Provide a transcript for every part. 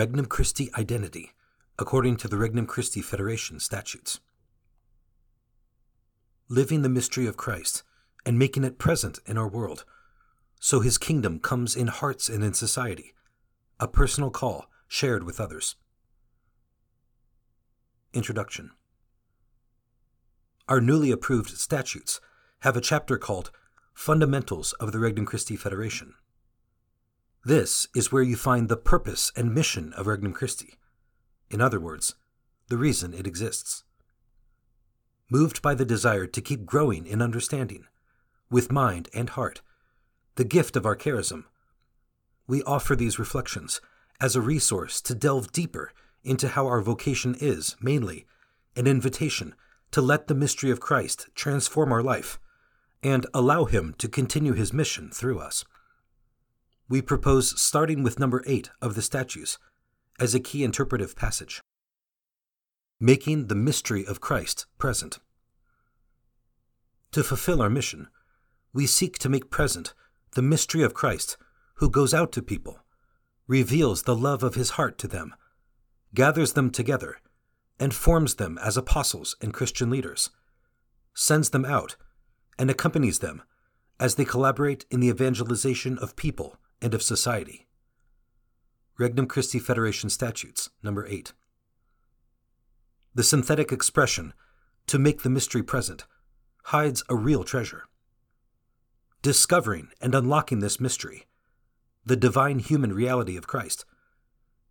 Regnum Christi identity, according to the Regnum Christi Federation statutes. Living the mystery of Christ and making it present in our world, so his kingdom comes in hearts and in society, a personal call shared with others. Introduction Our newly approved statutes have a chapter called Fundamentals of the Regnum Christi Federation. This is where you find the purpose and mission of Regnum Christi. In other words, the reason it exists. Moved by the desire to keep growing in understanding, with mind and heart, the gift of our charism, we offer these reflections as a resource to delve deeper into how our vocation is, mainly, an invitation to let the mystery of Christ transform our life and allow Him to continue His mission through us. We propose starting with number 8 of the statutes as a key interpretive passage. Making the mystery of Christ present. To fulfill our mission, we seek to make present the mystery of Christ who goes out to people, reveals the love of his heart to them, gathers them together, and forms them as apostles and Christian leaders, sends them out, and accompanies them as they collaborate in the evangelization of people and of society. Regnum Christi Federation Statutes, number 8. The synthetic expression, to make the mystery present, hides a real treasure. Discovering and unlocking this mystery the divine human reality of Christ,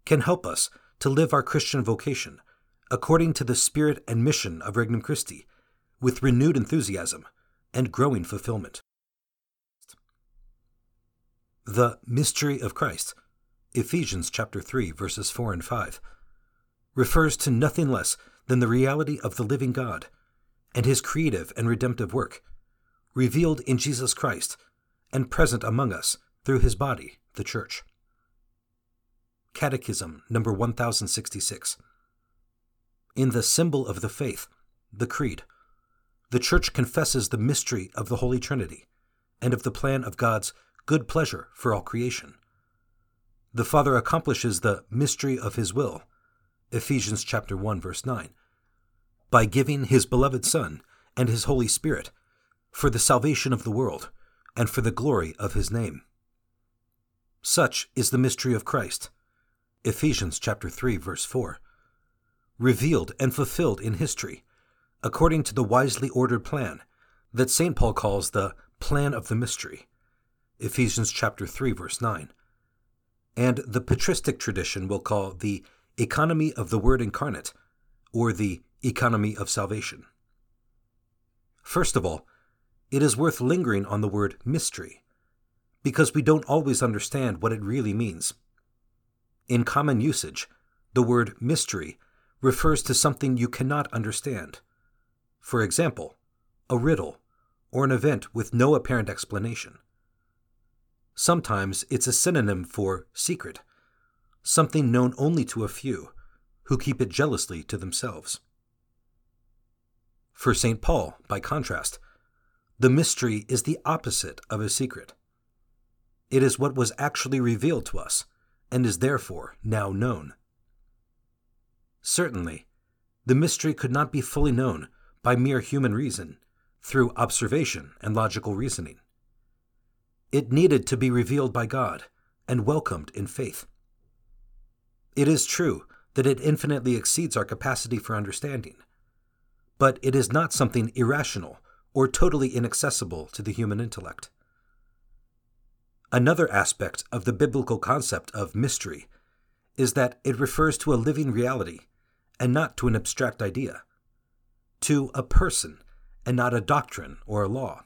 can help us to live our Christian vocation according to the spirit and mission of Regnum Christi with renewed enthusiasm and growing fulfillment. The mystery of Christ, Ephesians chapter 3 verses 4 and 5, refers to nothing less than the reality of the living God and his creative and redemptive work, revealed in Jesus Christ and present among us through his body, the Church. Catechism number 1066. In the symbol of the faith, the Creed, the Church confesses the mystery of the Holy Trinity and of the plan of God's good pleasure for all creation. The Father accomplishes the mystery of his will, Ephesians chapter 1 verse 9, by giving his beloved Son and his Holy Spirit for the salvation of the world and for the glory of his name. Such is the mystery of Christ. Ephesians chapter 3 verse 4. Revealed and fulfilled in history according to the wisely ordered plan that St. Paul calls the plan of the mystery. Ephesians chapter 3 verse 9. And the patristic tradition will call the economy of the word incarnate or the economy of salvation. First of all, it is worth lingering on the word mystery because we don't always understand what it really means. In common usage, the word mystery refers to something you cannot understand. For example, a riddle or an event with no apparent explanation. Sometimes it's a synonym for secret, something known only to a few, who keep it jealously to themselves. For St. Paul, by contrast, the mystery is the opposite of a secret. It is what was actually revealed to us, and is therefore now known. Certainly, the mystery could not be fully known by mere human reason, through observation and logical reasoning. It needed to be revealed by God and welcomed in faith. It is true that it infinitely exceeds our capacity for understanding, but it is not something irrational or totally inaccessible to the human intellect. Another aspect of the biblical concept of mystery is that it refers to a living reality and not to an abstract idea, to a person and not a doctrine or a law.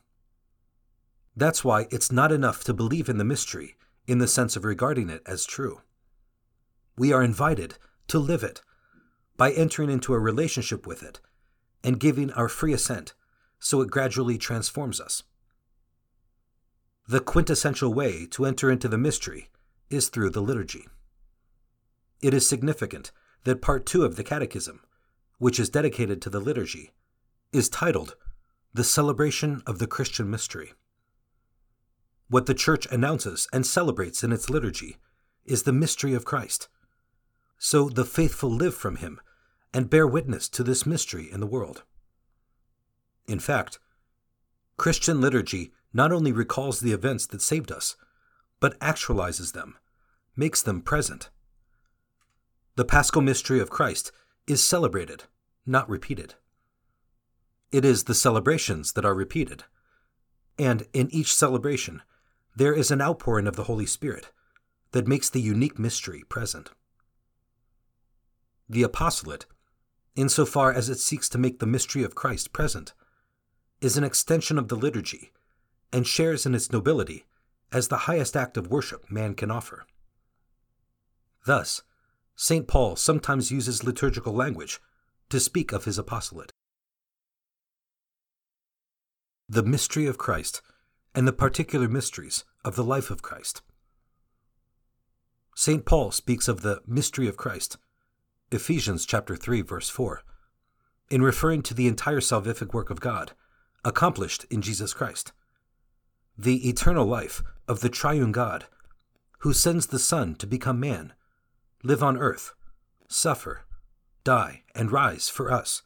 That's why it's not enough to believe in the mystery in the sense of regarding it as true. We are invited to live it by entering into a relationship with it and giving our free assent so it gradually transforms us. The quintessential way to enter into the mystery is through the liturgy. It is significant that part two of the Catechism, which is dedicated to the liturgy, is titled The Celebration of the Christian Mystery. What the Church announces and celebrates in its liturgy is the mystery of Christ, so the faithful live from him and bear witness to this mystery in the world. In fact, Christian liturgy not only recalls the events that saved us, but actualizes them, makes them present. The paschal mystery of Christ is celebrated, not repeated. It is the celebrations that are repeated. And in each celebration, there is an outpouring of the Holy Spirit that makes the unique mystery present. The apostolate, insofar as it seeks to make the mystery of Christ present, is an extension of the liturgy and shares in its nobility as the highest act of worship man can offer. Thus, St. Paul sometimes uses liturgical language to speak of his apostolate. The mystery of Christ and the particular mysteries of the life of Christ. St. Paul speaks of the mystery of Christ, Ephesians chapter 3 verse 4, in referring to the entire salvific work of God accomplished in Jesus Christ. The eternal life of the triune God, who sends the Son to become man, live on earth, suffer, die, and rise for us,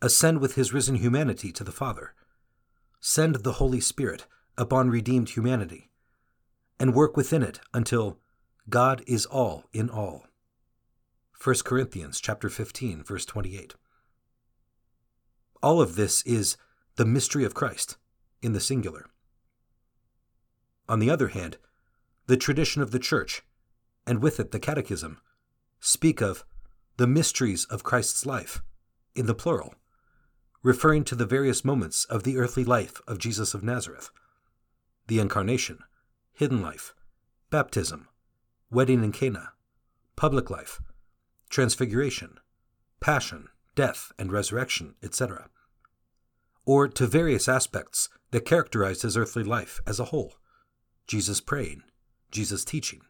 ascend with his risen humanity to the Father, send the Holy Spirit upon redeemed humanity, and work within it until God is all in all. 1 Corinthians chapter 15 verse 28. All of this is the mystery of Christ in the singular. On the other hand, the tradition of the Church, and with it the Catechism, speak of the mysteries of Christ's life in the plural, referring to the various moments of the earthly life of Jesus of Nazareth. The Incarnation, hidden life, baptism, wedding in Cana, public life, transfiguration, passion, death, and resurrection, etc or to various aspects that characterized his earthly life as a whole. Jesus praying, Jesus teaching,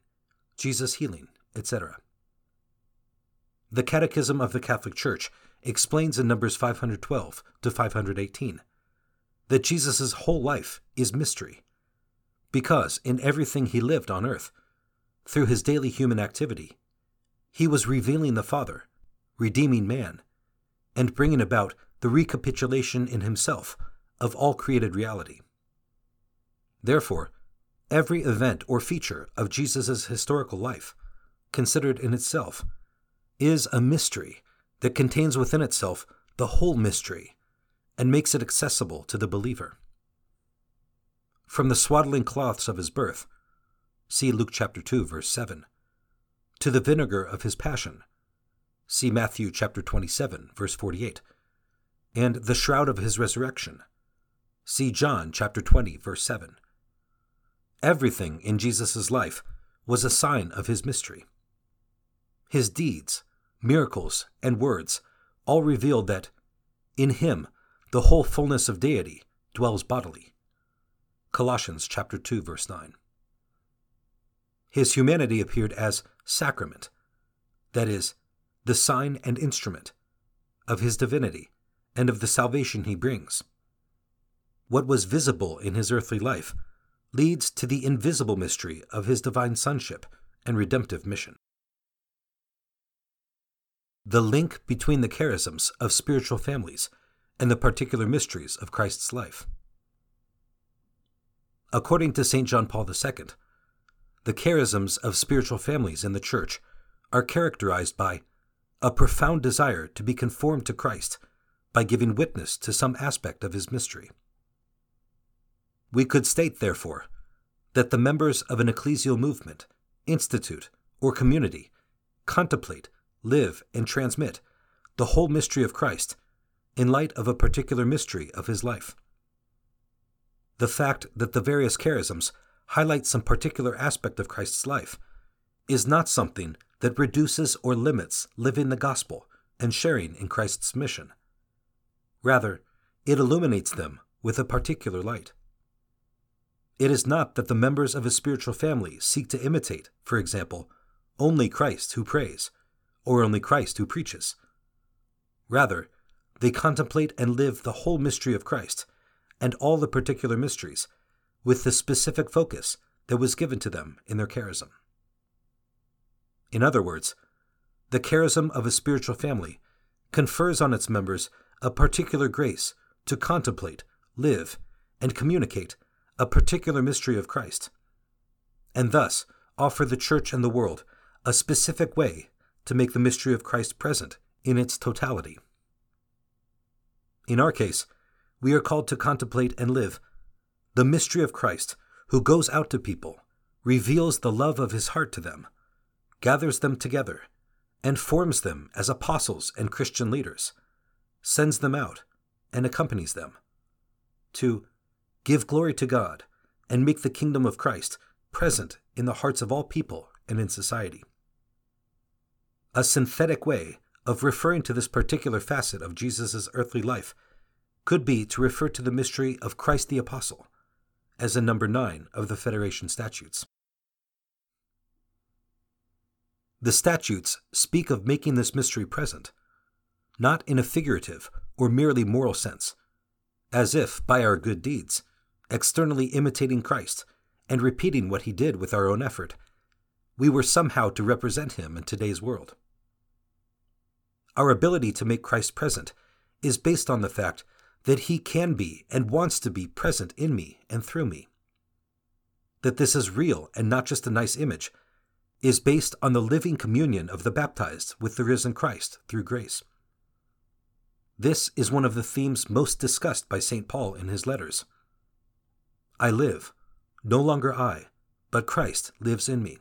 Jesus healing, etc. The Catechism of the Catholic Church explains in Numbers 512 to 518 that Jesus' whole life is mystery, because in everything he lived on earth, through his daily human activity, he was revealing the Father, redeeming man, and bringing about the recapitulation in himself of all created reality. Therefore, every event or feature of Jesus' historical life, considered in itself, is a mystery that contains within itself the whole mystery and makes it accessible to the believer. From the swaddling cloths of his birth, see Luke chapter 2 verse 7, to the vinegar of his passion, see Matthew chapter 27 verse 48 and the shroud of his resurrection. See John chapter 20 verse 7. Everything in Jesus' life was a sign of his mystery. His deeds, miracles, and words all revealed that in him the whole fullness of deity dwells bodily. Colossians chapter 2 verse 9. His humanity appeared as sacrament, that is, the sign and instrument of his divinity and of the salvation he brings. What was visible in his earthly life leads to the invisible mystery of his divine sonship and redemptive mission. The link between the charisms of spiritual families and the particular mysteries of Christ's life. According to St. John Paul II, the charisms of spiritual families in the Church are characterized by a profound desire to be conformed to Christ by giving witness to some aspect of his mystery. We could state, therefore, that the members of an ecclesial movement, institute, or community contemplate, live, and transmit the whole mystery of Christ in light of a particular mystery of his life. The fact that the various charisms highlight some particular aspect of Christ's life is not something that reduces or limits living the gospel and sharing in Christ's mission. Rather, it illuminates them with a particular light. It is not that the members of a spiritual family seek to imitate, for example, only Christ who prays, or only Christ who preaches. Rather, they contemplate and live the whole mystery of Christ and all the particular mysteries with the specific focus that was given to them in their charism. In other words, the charism of a spiritual family confers on its members a particular grace to contemplate, live, and communicate a particular mystery of Christ, and thus offer the church and the world a specific way to make the mystery of Christ present in its totality. In our case, we are called to contemplate and live the mystery of Christ, who goes out to people, reveals the love of his heart to them, gathers them together, and forms them as apostles and Christian leaders, sends them out, and accompanies them. To give glory to God and make the kingdom of Christ present in the hearts of all people and in society. A synthetic way of referring to this particular facet of Jesus' earthly life could be to refer to the mystery of Christ the Apostle, as in number 9 of the Federation Statutes. The statutes speak of making this mystery present, not in a figurative or merely moral sense, as if, by our good deeds, externally imitating Christ and repeating what he did with our own effort, we were somehow to represent him in today's world. Our ability to make Christ present is based on the fact that he can be and wants to be present in me and through me. That this is real and not just a nice image is based on the living communion of the baptized with the risen Christ through grace. This is one of the themes most discussed by St. Paul in his letters. I live, no longer I, but Christ lives in me.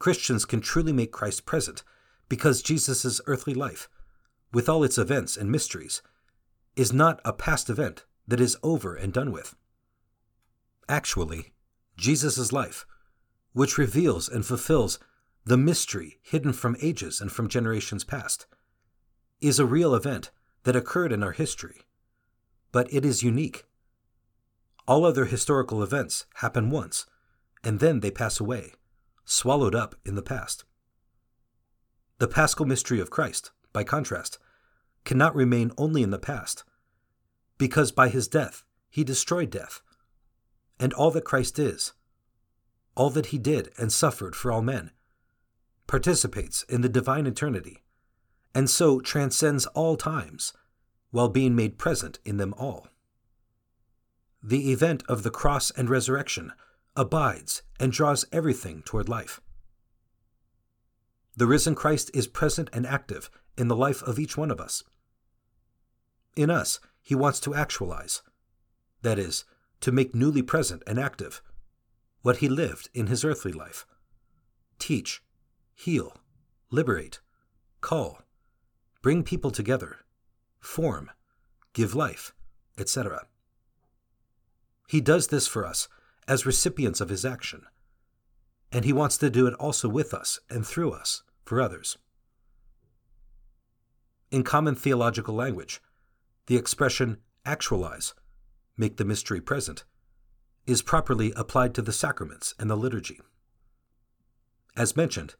Christians can truly make Christ present because Jesus' earthly life, with all its events and mysteries, is not a past event that is over and done with. Actually, Jesus' life, which reveals and fulfills the mystery hidden from ages and from generations past, is a real event that occurred in our history, but it is unique. All other historical events happen once, and then they pass away, swallowed up in the past. The paschal mystery of Christ, by contrast, cannot remain only in the past, because by his death he destroyed death. And all that Christ is, all that he did and suffered for all men, participates in the divine eternity, and so transcends all times, while being made present in them all. The event of the cross and resurrection abides and draws everything toward life. The risen Christ is present and active in the life of each one of us. In us, he wants to actualize, that is, to make newly present and active, what he lived in his earthly life teach, heal, liberate, call, bring people together, form, give life, etc. He does this for us as recipients of his action, and he wants to do it also with us and through us for others. In common theological language, the expression actualize, make the mystery present, is properly applied to the sacraments and the liturgy. As mentioned,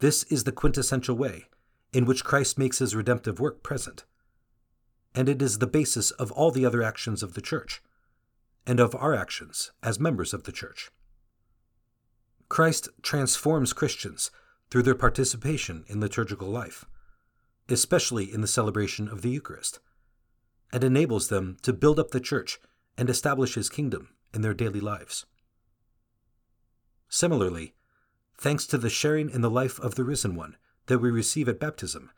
this is the quintessential way in which Christ makes his redemptive work present, and it is the basis of all the other actions of the Church, and of our actions as members of the Church. Christ transforms Christians through their participation in liturgical life, especially in the celebration of the Eucharist, and enables them to build up the Church and establish His kingdom in their daily lives. Similarly, thanks to the sharing in the life of the risen one that we receive at baptism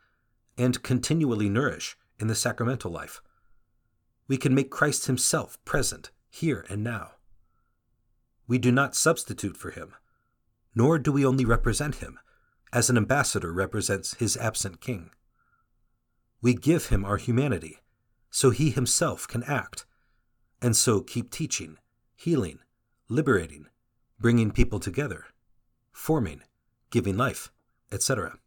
and continually nourish in the sacramental life, we can make Christ Himself present here and now. We do not substitute for Him, nor do we only represent Him as an ambassador represents his absent king. We give him our humanity so he himself can act, and so keep teaching, healing, liberating, bringing people together, forming, giving life, etc.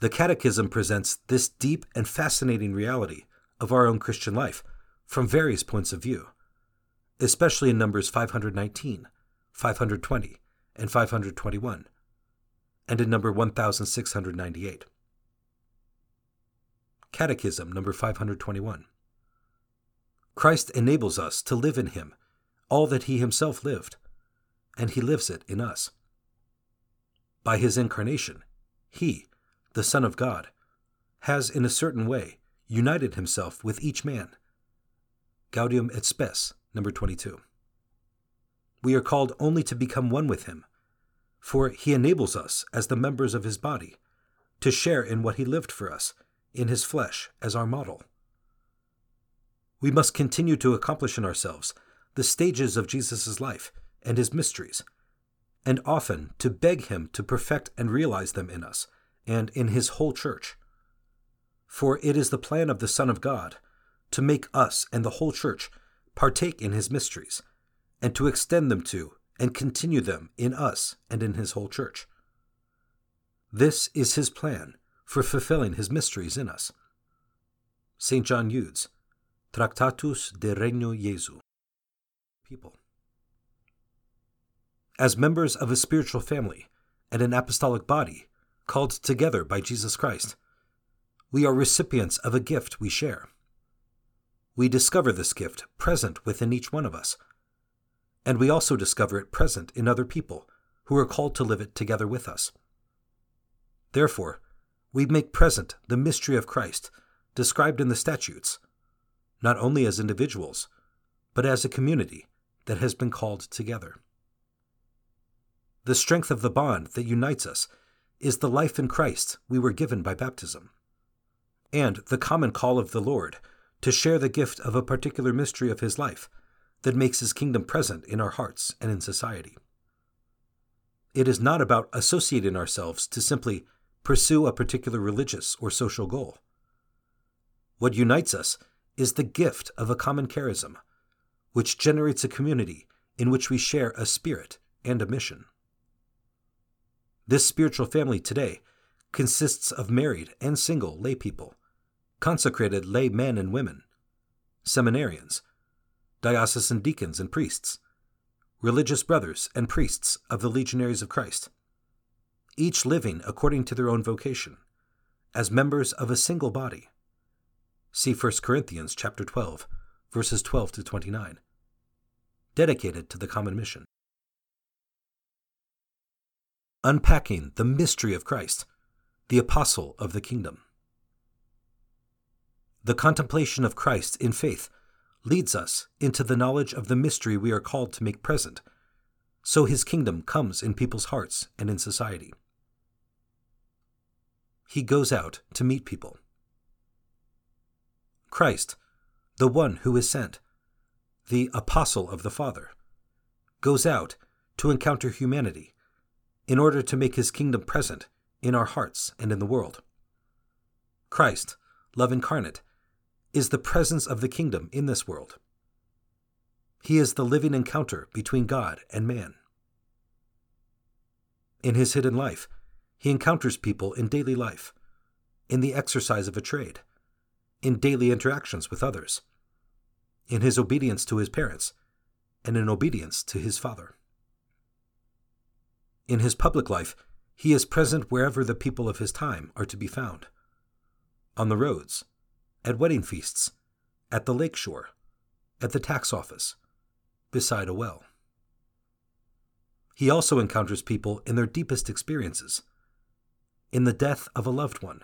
The Catechism presents this deep and fascinating reality of our own Christian life from various points of view, especially in Numbers 519, 520, and 521 and in number 1698. Catechism number 521. Christ enables us to live in him all that he himself lived, and he lives it in us. by his incarnation, he, the Son of God, has in a certain way united himself with each man. Gaudium et Spes, number 22. We are called only to become one with him, for he enables us, as the members of his body, to share in what he lived for us, in his flesh, as our model. We must continue to accomplish in ourselves the stages of Jesus' life and his mysteries, and often to beg him to perfect and realize them in us and in his whole church. For it is the plan of the Son of God to make us and the whole church partake in his mysteries, and to extend them to and continue them in us and in his whole church. This is his plan for fulfilling his mysteries in us. St. John Eudes, Tractatus de Regno Jesu. People. As members of a spiritual family and an apostolic body called together by Jesus Christ, we are recipients of a gift we share. We discover this gift present within each one of us, and we also discover it present in other people who are called to live it together with us. Therefore, we make present the mystery of Christ described in the statutes, not only as individuals, but as a community that has been called together. The strength of the bond that unites us is the life in Christ we were given by baptism, and the common call of the Lord to share the gift of a particular mystery of his life that makes his kingdom present in our hearts and in society. It is not about associating ourselves to simply pursue a particular religious or social goal. What unites us is the gift of a common charism, which generates a community in which we share a spirit and a mission. This spiritual family today consists of married and single lay people, consecrated lay men and women, seminarians, diocesan deacons and priests, religious brothers and priests of the Legionaries of Christ, each living according to their own vocation, as members of a single body. See 1 Corinthians chapter 12, verses 12 to 29. Dedicated to the common mission. Unpacking the mystery of Christ, the apostle of the kingdom. The contemplation of Christ in faith leads us into the knowledge of the mystery we are called to make present, so his kingdom comes in people's hearts and in society he goes out to meet people. Christ, the one who is sent, the apostle of the Father, goes out to encounter humanity in order to make his kingdom present in our hearts and in the world. Christ, love incarnate, is the presence of the kingdom in this world. He is the living encounter between God and man. In his hidden life, he encounters people in daily life, in the exercise of a trade, in daily interactions with others, in his obedience to his parents, and in obedience to his Father. In his public life, he is present wherever the people of his time are to be found on the roads, at wedding feasts, at the lake shore, at the tax office, beside a well. He also encounters people in their deepest experiences in the death of a loved one,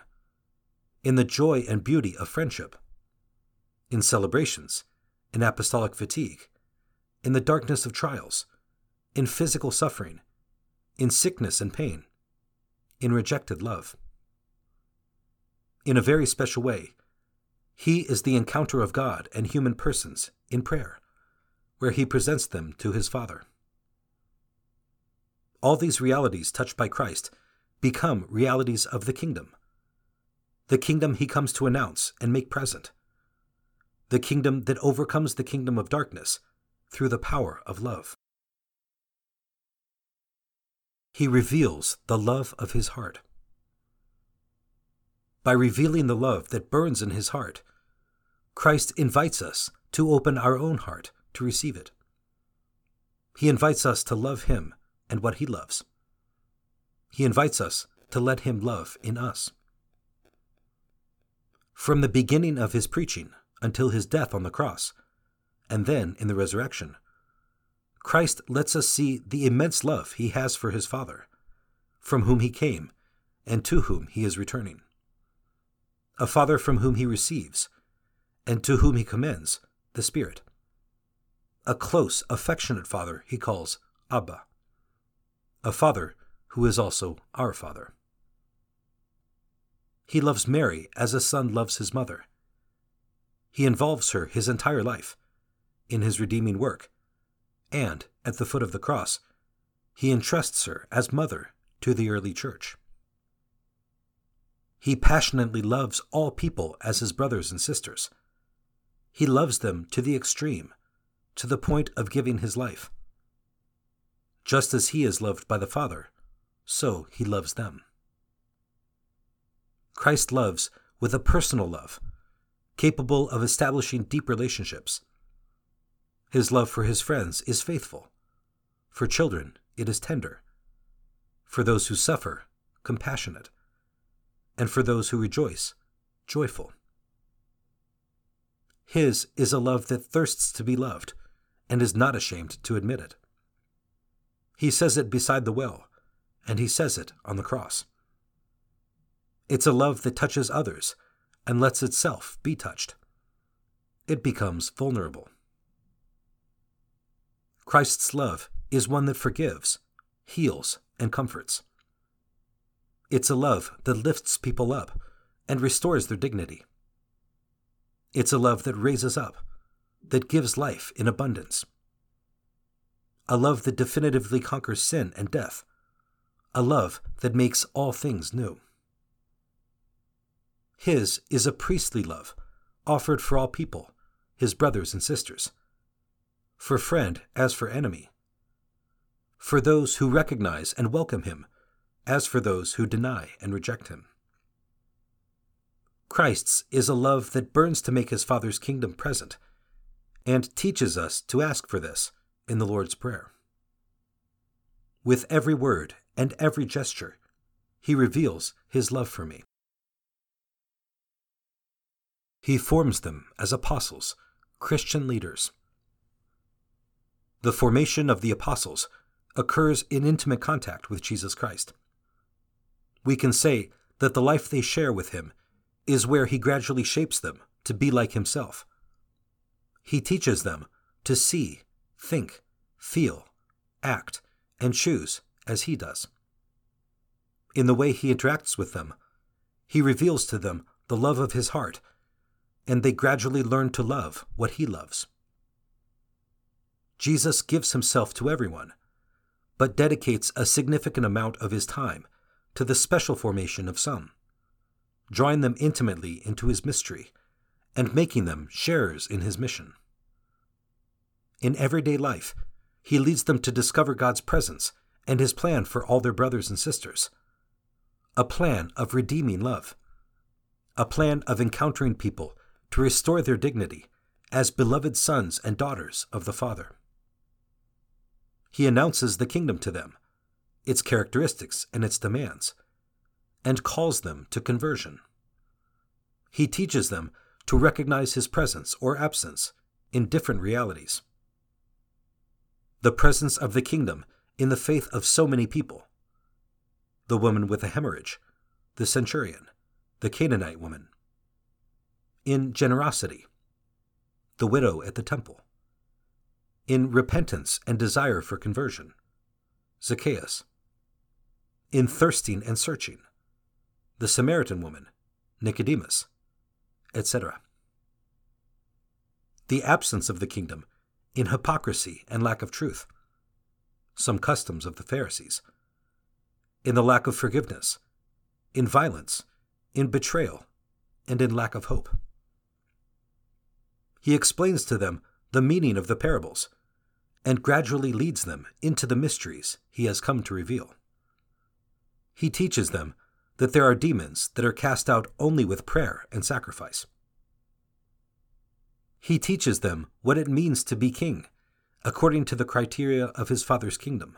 in the joy and beauty of friendship, in celebrations, in apostolic fatigue, in the darkness of trials, in physical suffering, in sickness and pain, in rejected love. In a very special way, he is the encounter of God and human persons in prayer, where he presents them to his Father. All these realities touched by Christ become realities of the kingdom. The kingdom he comes to announce and make present. The kingdom that overcomes the kingdom of darkness through the power of love. He reveals the love of his heart. By revealing the love that burns in his heart, Christ invites us to open our own heart to receive it. He invites us to love him and what he loves. He invites us to let Him love in us. From the beginning of His preaching until His death on the cross, and then in the resurrection, Christ lets us see the immense love He has for His Father, from whom he came, and to whom he is returning. A Father from whom he receives, and to whom he commends the Spirit. A close, affectionate Father he calls Abba. A Father who is also our Father. He loves Mary as a son loves his mother. He involves her his entire life in his redeeming work, and, at the foot of the cross, he entrusts her as mother to the early church. He passionately loves all people as his brothers and sisters. He loves them to the extreme, to the point of giving his life. Just as he is loved by the Father, so he loves them. Christ loves with a personal love, capable of establishing deep relationships. His love for his friends is faithful. For children, it is tender. For those who suffer, compassionate. And for those who rejoice, joyful. His is a love that thirsts to be loved and is not ashamed to admit it. He says it beside the well, and he says it on the cross. It's a love that touches others and lets itself be touched. It becomes vulnerable. Christ's love is one that forgives, heals, and comforts. It's a love that lifts people up and restores their dignity. It's a love that raises up, that gives life in abundance. A love that definitively conquers sin and death. A love that makes all things new. His is a priestly love, offered for all people, his brothers and sisters, for friend as for enemy, for those who recognize and welcome him, as for those who deny and reject him. Christ's is a love that burns to make his Father's kingdom present, and teaches us to ask for this in the Lord's Prayer. With every word and every gesture, he reveals his love for me. He forms them as apostles, Christian leaders. The formation of the apostles occurs in intimate contact with Jesus Christ. We can say that the life they share with him is where he gradually shapes them to be like himself. He teaches them to see, think, feel, act, and choose as he does. In the way he interacts with them, he reveals to them the love of his heart and they gradually learn to love what he loves. Jesus gives himself to everyone, but dedicates a significant amount of his time to the special formation of some, drawing them intimately into his mystery and making them sharers in his mission. In everyday life, he leads them to discover God's presence and his plan for all their brothers and sisters. A plan of redeeming love. A plan of encountering people to restore their dignity as beloved sons and daughters of the Father. He announces the kingdom to them, its characteristics and its demands, and calls them to conversion. He teaches them to recognize his presence or absence in different realities. The presence of the kingdom in the faith of so many people the woman with a hemorrhage, the centurion, the Canaanite woman, in generosity, the widow at the temple, in repentance and desire for conversion, Zacchaeus, in thirsting and searching, the Samaritan woman, Nicodemus, etc. The absence of the kingdom in hypocrisy and lack of truth, some customs of the Pharisees, in the lack of forgiveness, in violence, in betrayal, and in lack of hope he explains to them the meaning of the parables and gradually leads them into the mysteries he has come to reveal. He teaches them that there are demons that are cast out only with prayer and sacrifice. He teaches them what it means to be king, according to the criteria of his Father's kingdom.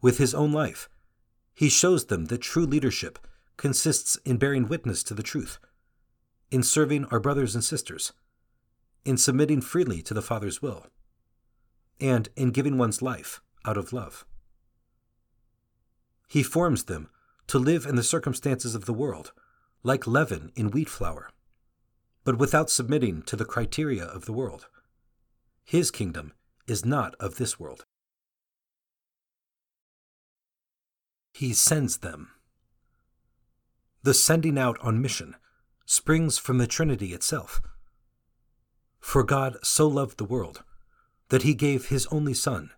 With his own life, he shows them that true leadership consists in bearing witness to the truth, in serving our brothers and sisters, in submitting freely to the Father's will, and in giving one's life out of love. He forms them to live in the circumstances of the world, like leaven in wheat flour, but without submitting to the criteria of the world. His kingdom is not of this world. He sends them. The sending out on mission springs from the Trinity itself. For God so loved the world that he gave his only Son,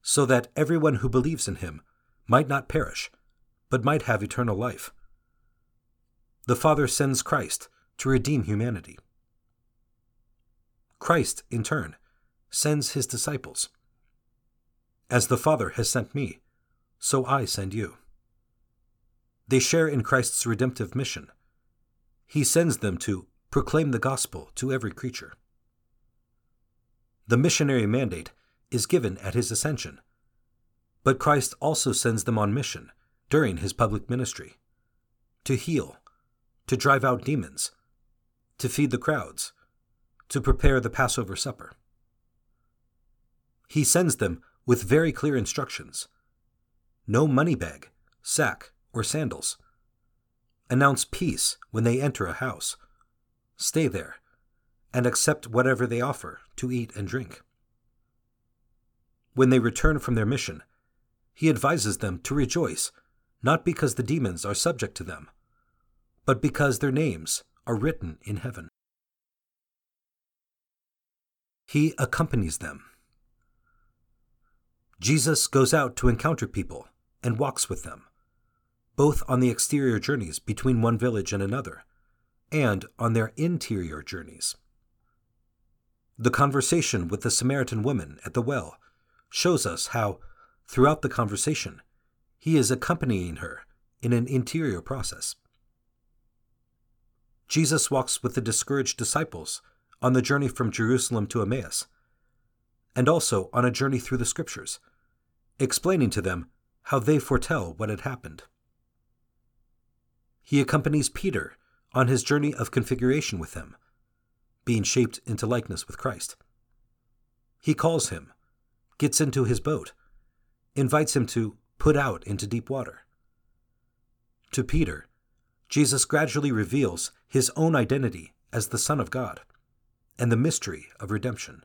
so that everyone who believes in him might not perish, but might have eternal life. The Father sends Christ to redeem humanity. Christ, in turn, sends his disciples. As the Father has sent me, so I send you. They share in Christ's redemptive mission. He sends them to proclaim the gospel to every creature. The missionary mandate is given at his ascension, but Christ also sends them on mission during his public ministry to heal, to drive out demons, to feed the crowds, to prepare the Passover supper. He sends them with very clear instructions no money bag, sack, or sandals. Announce peace when they enter a house. Stay there, and accept whatever they offer to eat and drink. When they return from their mission, he advises them to rejoice, not because the demons are subject to them, but because their names are written in heaven. He accompanies them. Jesus goes out to encounter people and walks with them, both on the exterior journeys between one village and another, and on their interior journeys. The conversation with the Samaritan woman at the well shows us how, throughout the conversation, he is accompanying her in an interior process. Jesus walks with the discouraged disciples on the journey from Jerusalem to Emmaus, and also on a journey through the Scriptures, explaining to them how they foretell what had happened. He accompanies Peter on his journey of configuration with him, being shaped into likeness with Christ. He calls him, gets into his boat, invites him to put out into deep water. To Peter, Jesus gradually reveals his own identity as the Son of God and the mystery of redemption.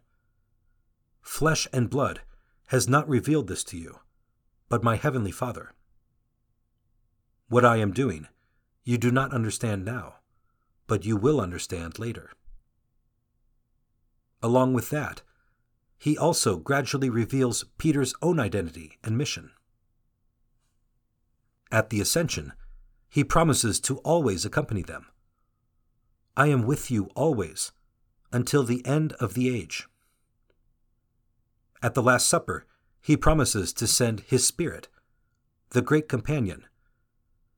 Flesh and blood has not revealed this to you but my heavenly Father. What I am doing, you do not understand now, but you will understand later. Along with that, he also gradually reveals Peter's own identity and mission. At the ascension, he promises to always accompany them. I am with you always, until the end of the age. At the Last Supper, he promises to send his Spirit, the great companion,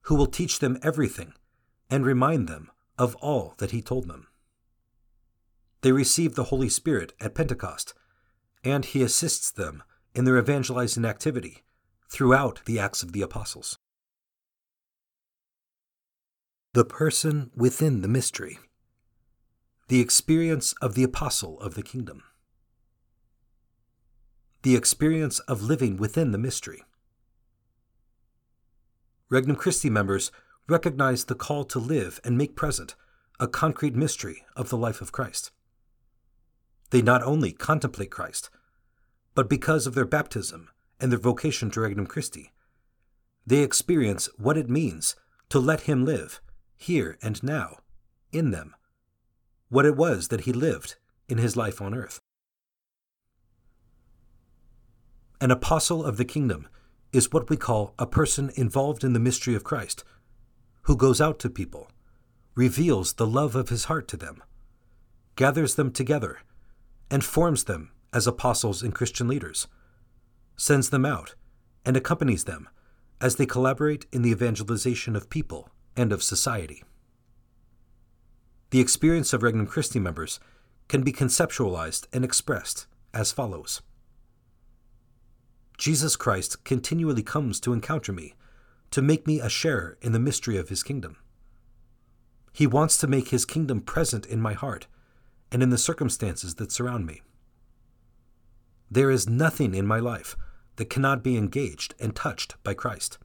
who will teach them everything and remind them of all that he told them. They receive the Holy Spirit at Pentecost, and he assists them in their evangelizing activity throughout the Acts of the Apostles. The person within the mystery, the experience of the Apostle of the Kingdom the experience of living within the mystery. Regnum Christi members recognize the call to live and make present a concrete mystery of the life of Christ. They not only contemplate Christ, but because of their baptism and their vocation to Regnum Christi, they experience what it means to let Him live, here and now, in them, what it was that He lived in His life on earth. An apostle of the kingdom is what we call a person involved in the mystery of Christ, who goes out to people, reveals the love of his heart to them, gathers them together, and forms them as apostles and Christian leaders, sends them out, and accompanies them as they collaborate in the evangelization of people and of society. The experience of Regnum Christi members can be conceptualized and expressed as follows. Jesus Christ continually comes to encounter me, to make me a sharer in the mystery of his kingdom. He wants to make his kingdom present in my heart and in the circumstances that surround me. There is nothing in my life that cannot be engaged and touched by Christ.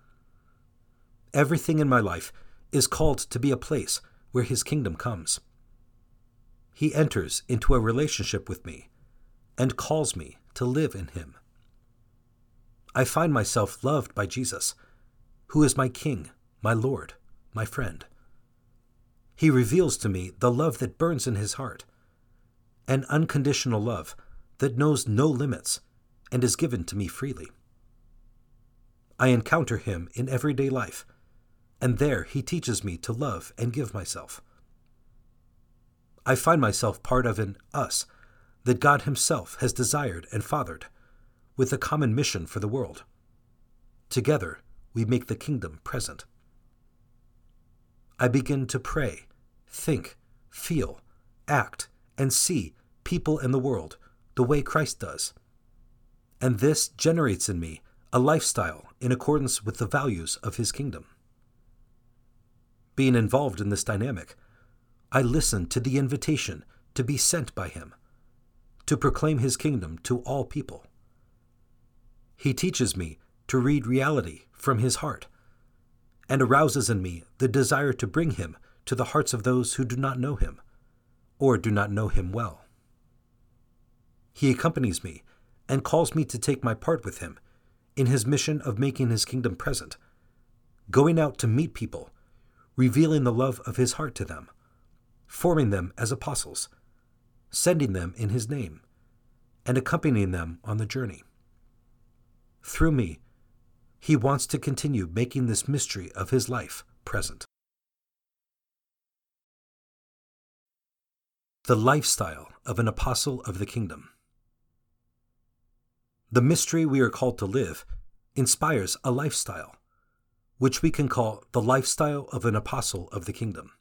Everything in my life is called to be a place where His kingdom comes. He enters into a relationship with me and calls me to live in Him. I find myself loved by Jesus, who is my King, my Lord, my friend. He reveals to me the love that burns in His heart, an unconditional love that knows no limits and is given to me freely. I encounter Him in everyday life and there he teaches me to love and give myself. I find myself part of an us that God Himself has desired and fathered, with a common mission for the world. Together, we make the kingdom present. I begin to pray, think, feel, act, and see people in the world the way Christ does. And this generates in me a lifestyle in accordance with the values of His kingdom being involved in this dynamic, I listen to the invitation to be sent by him, to proclaim his kingdom to all people. He teaches me to read reality from his heart and arouses in me the desire to bring him to the hearts of those who do not know him or do not know him well. He accompanies me and calls me to take my part with him in his mission of making his kingdom present, going out to meet people revealing the love of his heart to them, forming them as apostles, sending them in his name, and accompanying them on the journey. Through me, he wants to continue making this mystery of his life present. The lifestyle of an apostle of the kingdom. The mystery we are called to live inspires a lifestyle which we can call the lifestyle of an apostle of the kingdom.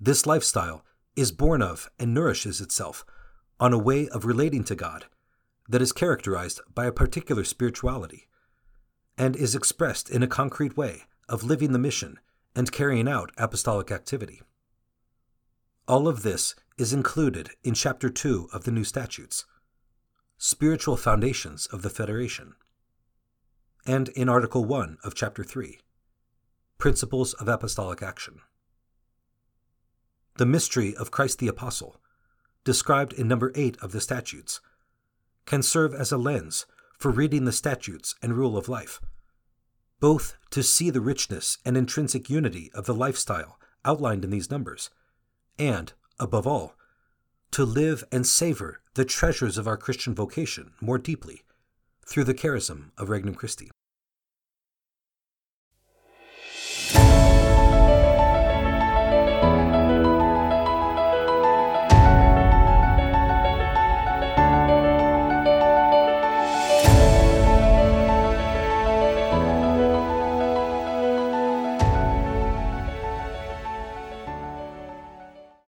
This lifestyle is born of and nourishes itself on a way of relating to God that is characterized by a particular spirituality and is expressed in a concrete way of living the mission and carrying out apostolic activity. All of this is included in Chapter 2 of the New Statutes Spiritual Foundations of the Federation and in Article 1 of Chapter 3 Principles of Apostolic Action. The mystery of Christ the Apostle, described in number 8 of the statutes, can serve as a lens for reading the statutes and rule of life, both to see the richness and intrinsic unity of the lifestyle outlined in these numbers, and, above all, to live and savor the treasures of our Christian vocation more deeply through the charism of Regnum Christi.